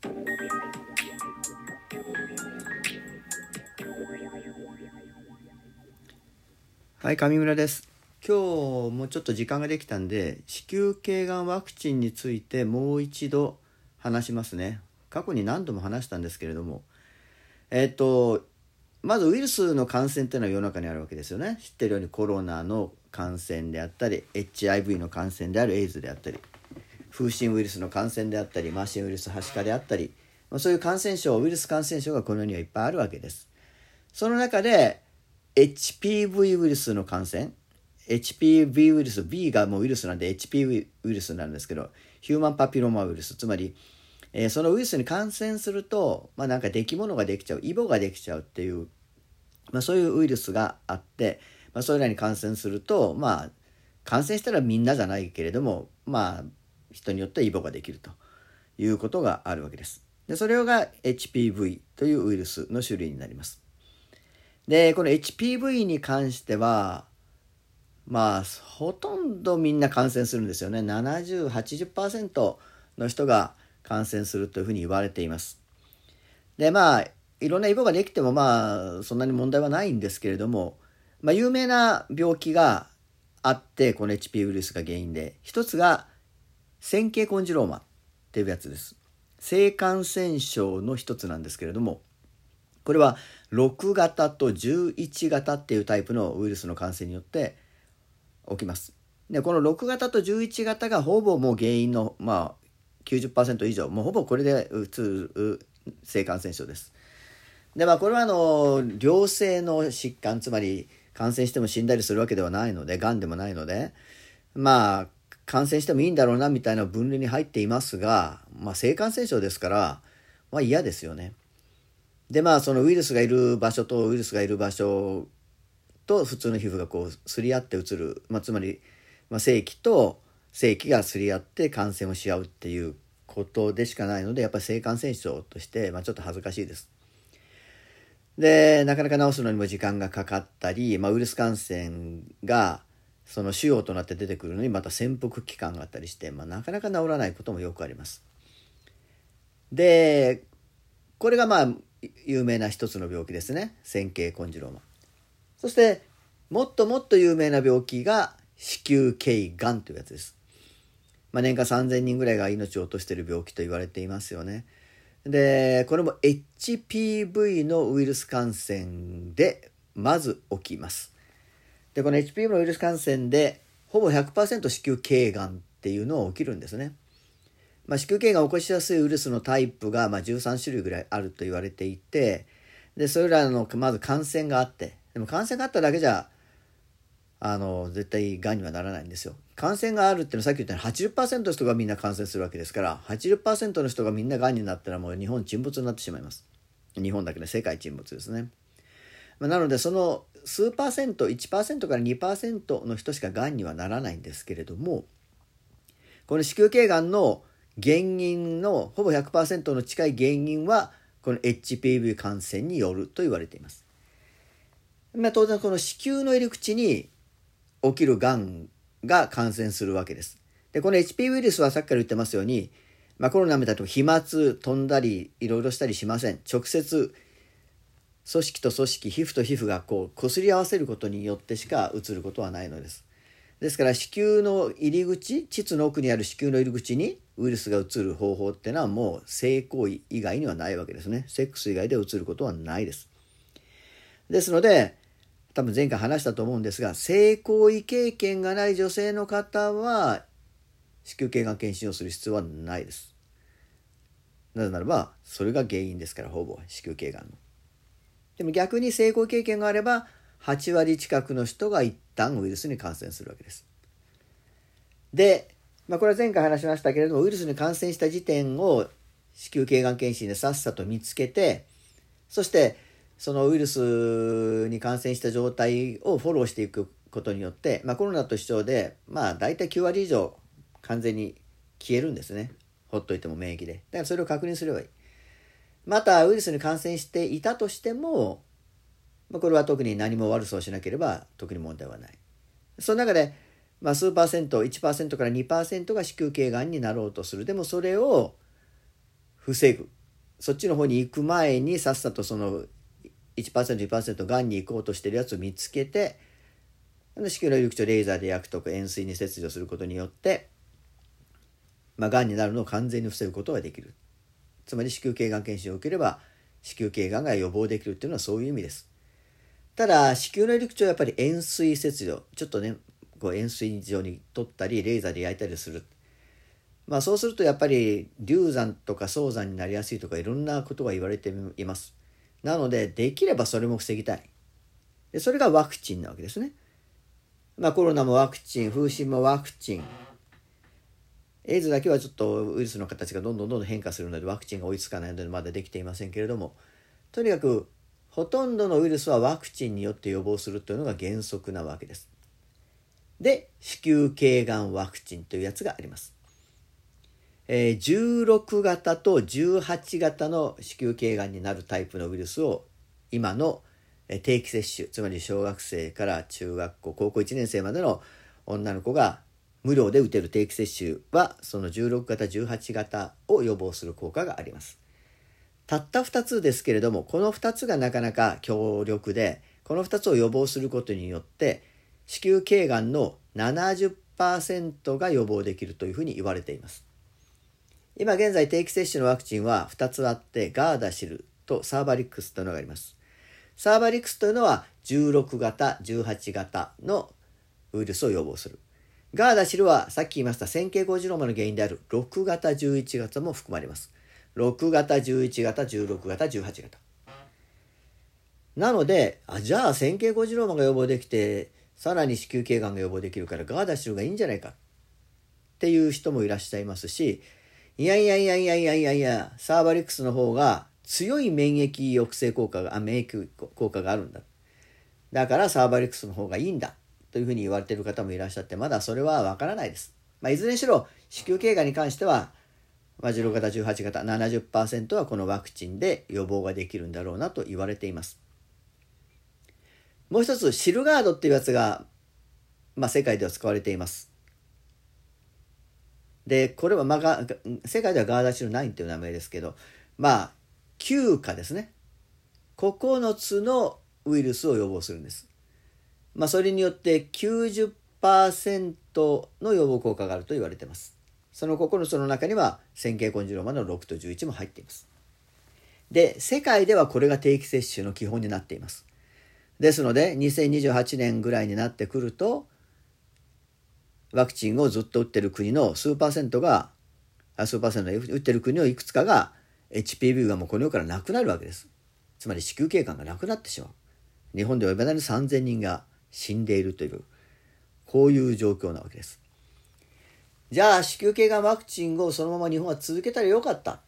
はい上村です。今日もちょっと時間ができたんで子宮頸がんワクチンについてもう一度話しますね。過去に何度も話したんですけれども。えっ、とまずウイルスの感染っていうのは世の中にあるわけですよね。知ってるようにコロナの感染であったり HIV の感染であるエイズであったり。風疹ウイルスの感染であったりマーシンウイルスはしかであったりそういう感染症ウイルス感染症がこの世にはいっぱいあるわけです。その中で HPV ウイルスの感染 HPV ウイルス B がもうウイルスなんで HPV ウイルスなんですけどヒューマンパピローマウイルスつまり、えー、そのウイルスに感染すると、まあ、なんか出来物ができちゃうイボができちゃうっていう、まあ、そういうウイルスがあって、まあ、それらに感染するとまあ感染したらみんなじゃないけれどもまあ人によってイボができるということがあるわけです。でそれが HPV というウイルスの種類になります。で、この HPV に関しては、まあ、ほとんどみんな感染するんですよね。70、80%の人が感染するというふうに言われています。で、まあ、いろんなイボができても、まあ、そんなに問題はないんですけれども、まあ、有名な病気があって、この HP ウイルスが原因で、一つが、線形コンジローマっていうやつです。性感染症の一つなんですけれども、これは6型と11型っていうタイプのウイルスの感染によって起きます。でこの6型と11型がほぼもう原因の、まあ、90%以上もうほぼこれでうつる性感染症です。でまあこれはあの良性の疾患つまり感染しても死んだりするわけではないのでがんでもないのでまあ感染してもいいんだろうなみたいな分類に入っていますが、まあ、性感染症ですから、まあ、嫌ですよね。でまあそのウイルスがいる場所とウイルスがいる場所と普通の皮膚がこうすり合ってうつる、まあ、つまり、まあ、正規と正規がすり合って感染をし合うっていうことでしかないのでやっぱり性感染症として、まあ、ちょっと恥ずかしいです。でなかなか治すのにも時間がかかったり、まあ、ウイルス感染がその腫瘍となって出てくるのにまた潜伏期間があったりして、まあ、なかなか治らないこともよくあります。でこれがまあ有名な一つの病気ですね。線形コンジローマそしてもっともっと有名な病気が子宮頸がんというやつです、まあ、年間3000人ぐらいが命を落としている病気と言われていますよね。でこれも HPV のウイルス感染でまず起きます。でこの HPV のウイルス感染でほぼ100%子宮頸がんっていうのは起きるんですねまあ、子宮頸がんを起こしやすいウイルスのタイプがまあ13種類ぐらいあると言われていてでそれらのまず感染があってでも感染があっただけじゃあの絶対がんにはならないんですよ。感染があるっていうのはさっき言ったように80%の人がみんな感染するわけですから80%の人がみんながんになったらもう日本沈没になってしまいます。日本だけで世界沈没ですね。まあ、なのでその数パーセント1%から2%の人しかがんにはならないんですけれどもこの子宮頸がんの原因のほぼ100%の近い原因はこの HPV 感染によると言われています。まあ、当然この子宮の入り口に起きるがんが感染するわけです。でこの HPV ウイルスはさっきから言ってますように、まあ、コロナみたいな飛沫飛んだりいろいろしたりしません。直接組織と組織皮膚と皮膚がこう擦り合わせることによってしかうつることはないのです。ですから子宮の入り口膣の奥にある子宮の入り口にウイルスがうつる方法ってのはもう性行為以外にはないわけですね。セックス以外でうつることはないです。ですので多分前回話したと思うんですが性行為経験がない女性の方は子宮頸がん検診をする必要はないです。なぜならばそれが原因ですからほぼ子宮頸がんの。でも逆に性行為経験があれば8割近くの人が一旦ウイルスに感染するわけです。で、まあ、これは前回話しましたけれどもウイルスに感染した時点を子宮頸がん検診でさっさと見つけてそしてそのウイルスに感染した状態をフォローしていくことによって、まあ、コロナと一緒で、まあ、大体9割以上完全に消えるんですね。ほっといても免疫で。だからそれを確認すればいい。またウイルスに感染していたとしてもまあ、これは特に何も悪さをしなければ特に問題はない。その中で、まあ、数パーセント1%から2%が子宮頸がんになろうとする。でもそれを防ぐ。そっちの方に行く前にさっさとその 1%2% がんに行こうとしてるやつを見つけて子宮の入り口をレーザーで焼くとか塩水に切除することによってまあ、がんになるのを完全に防ぐことができる。つまり子宮頸がん検診を受ければ子宮頸がんが予防できるっていうのはそういう意味です。ただ子宮の入り口をやっぱり塩水切除ちょっとねこう塩水状に取ったりレーザーで焼いたりする。まあそうするとやっぱり流産とか早産になりやすいとかいろんなことが言われています。なのでできればそれも防ぎたい。でそれがワクチンなわけですね。まあコロナもワクチン風疹もワクチン。エイズだけはちょっとウイルスの形がどんどんどんどん変化するのでワクチンが追いつかないのでまだできていませんけれどもとにかくほとんどのウイルスはワクチンによって予防するというのが原則なわけです。で子宮頸がんワクチンというやつがあります。えー、16型と18型の子宮頸がんになるタイプのウイルスを今の定期接種つまり小学生から中学校高校1年生までの女の子が無料で打てる定期接種はその16型18型を予防する効果があります。たった2つですけれどもこの2つがなかなか強力でこの2つを予防することによって子宮頸がんの70%が予防できるというふうに言われています。今現在定期接種のワクチンは2つあってガーダシルとサーバリックスというのがあります。サーバリックスというのは16型18型のウイルスを予防する。ガーダシルはさっき言いました線形ゴジローマの原因である。6型11型も含まれます。6型11型16型18型。なのであじゃあ線形ゴジローマが予防できてさらに子宮頸がんが予防できるからガーダシルがいいんじゃないか。っていう人もいらっしゃいますしいやいやいやいやいやいやいやサーバリックスの方が強い免疫抑制効果があ免疫効果があるんだ。だからサーバリックスの方がいいんだ。というふうに言われている方もいらっしゃってまだそれはわからないです。まあ、いずれにしろ子宮頸がんに関しては、まあ、16型18型70%はこのワクチンで予防ができるんだろうなと言われています。もう一つシルガードっていうやつが、まあ、世界では使われています。でこれは、まあ、世界ではガーダシル9っていう名前ですけどまあ9価ですね9つのウイルスを予防するんです。まあ、それによって90%の予防効果があると言われています。その9つの中には線形コンジローマの6と11も入っています。で、世界ではこれが定期接種の基本になっています。ですので、2028年ぐらいになってくると、ワクチンをずっと打ってる国の数パーセントが、数パーセント打ってる国のいくつかが HPV がもうこの世からなくなるわけです。つまり子宮頸がんがなくなってしまう。日本ではいまだに3000人が死んでいるというこういう状況なわけです。じゃあ子宮頸がんワクチンをそのまま日本は続けたらよかった。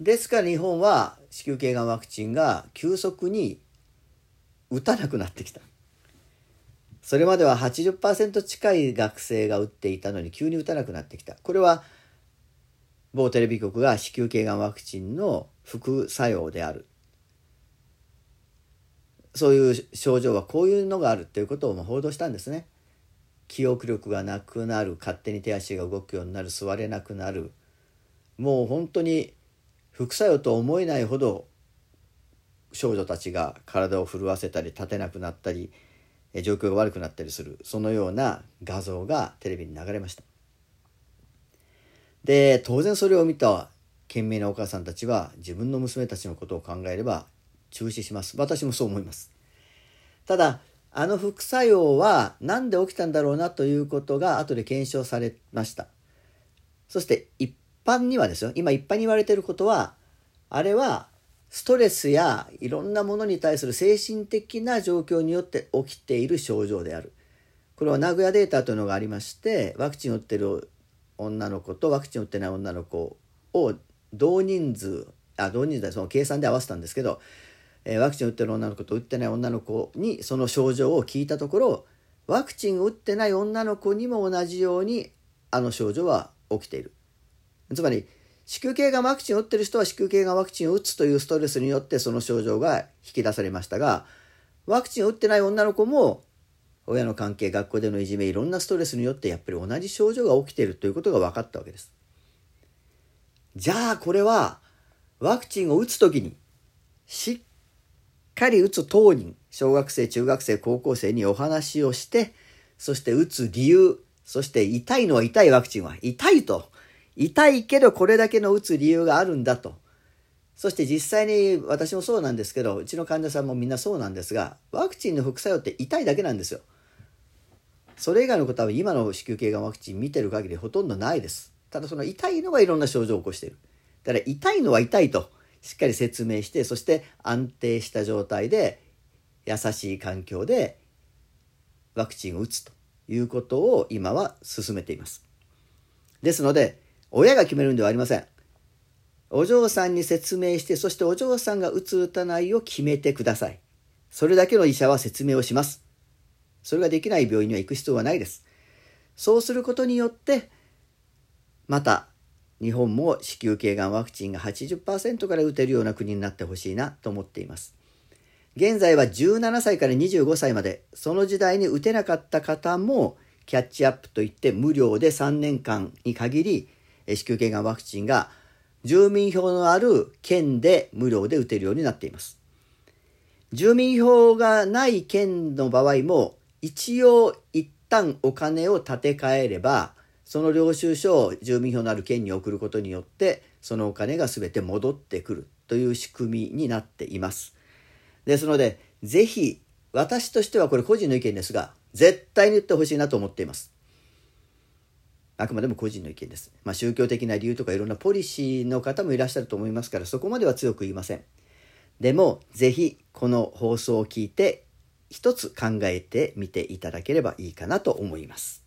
ですから日本は子宮頸がんワクチンが急速に打たなくなってきた。それまでは80%近い学生が打っていたのに急に打たなくなってきた。これは某テレビ局が子宮頸がんワクチンの副作用であるそういう症状はこういうのがあるっていうことを報道したんですね。記憶力がなくなる勝手に手足が動くようになる座れなくなる。もう本当に副作用と思えないほど少女たちが体を震わせたり立てなくなったり状況が悪くなったりする。そのような画像がテレビに流れました。で当然それを見た懸命なお母さんたちは自分の娘たちのことを考えれば中止します。私もそう思います。ただ、あの副作用は何で起きたんだろうなということが後で検証されました。そして一般にはですよ、今一般に言われていることは、あれはストレスやいろんなものに対する精神的な状況によって起きている症状である。これは名古屋データというのがありまして、ワクチンを打ってる女の子とワクチンを打ってない女の子を同人数、あ、同人数その計算で合わせたんですけど、えワクチンを打ってる女の子と打ってない女の子にその症状を聞いたところワクチンを打ってない女の子にも同じようにあの症状は起きているつまり子宮頸がワクチンを打ってる人は子宮頸がワクチンを打つというストレスによってその症状が引き出されましたがワクチンを打ってない女の子も親の関係学校でのいじめいろんなストレスによってやっぱり同じ症状が起きているということが分かったわけです。じゃあこれはワクチンを打つ時にしっり打つ当人小学生中学生高校生にお話をしてそして打つ理由そして痛いのは痛いワクチンは痛いと痛いけどこれだけの打つ理由があるんだと。そして実際に私もそうなんですけどうちの患者さんもみんなそうなんですがワクチンの副作用って痛いだけなんですよ。それ以外のことは今の子宮頸がんワクチン見てる限りほとんどないです。ただその痛いのがいろんな症状を起こしている。だから痛いのは痛いとしっかり説明してそして安定した状態で優しい環境でワクチンを打つということを今は進めています。ですので親が決めるんではありません。お嬢さんに説明してそしてお嬢さんが打つ打たないを決めてください。それだけの医者は説明をします。それができない病院には行く必要はないです。そうすることによってまた日本も子宮頸がんワクチンが80%から打てるような国になってほしいなと思っています。現在は17歳から25歳までその時代に打てなかった方もキャッチアップといって無料で3年間に限り子宮頸がんワクチンが住民票のある県で無料で打てるようになっています。住民票がない県の場合も一応一旦お金を立て替えればその領収書を住民票のある県に送ることによってそのお金が全て戻ってくるという仕組みになっています。ですのでぜひ私としてはこれ個人の意見ですが絶対に言ってほしいなと思っています。あくまでも個人の意見です、まあ、宗教的な理由とかいろんなポリシーの方もいらっしゃると思いますからそこまでは強く言いません。でもぜひこの放送を聞いて一つ考えてみていただければいいかなと思います。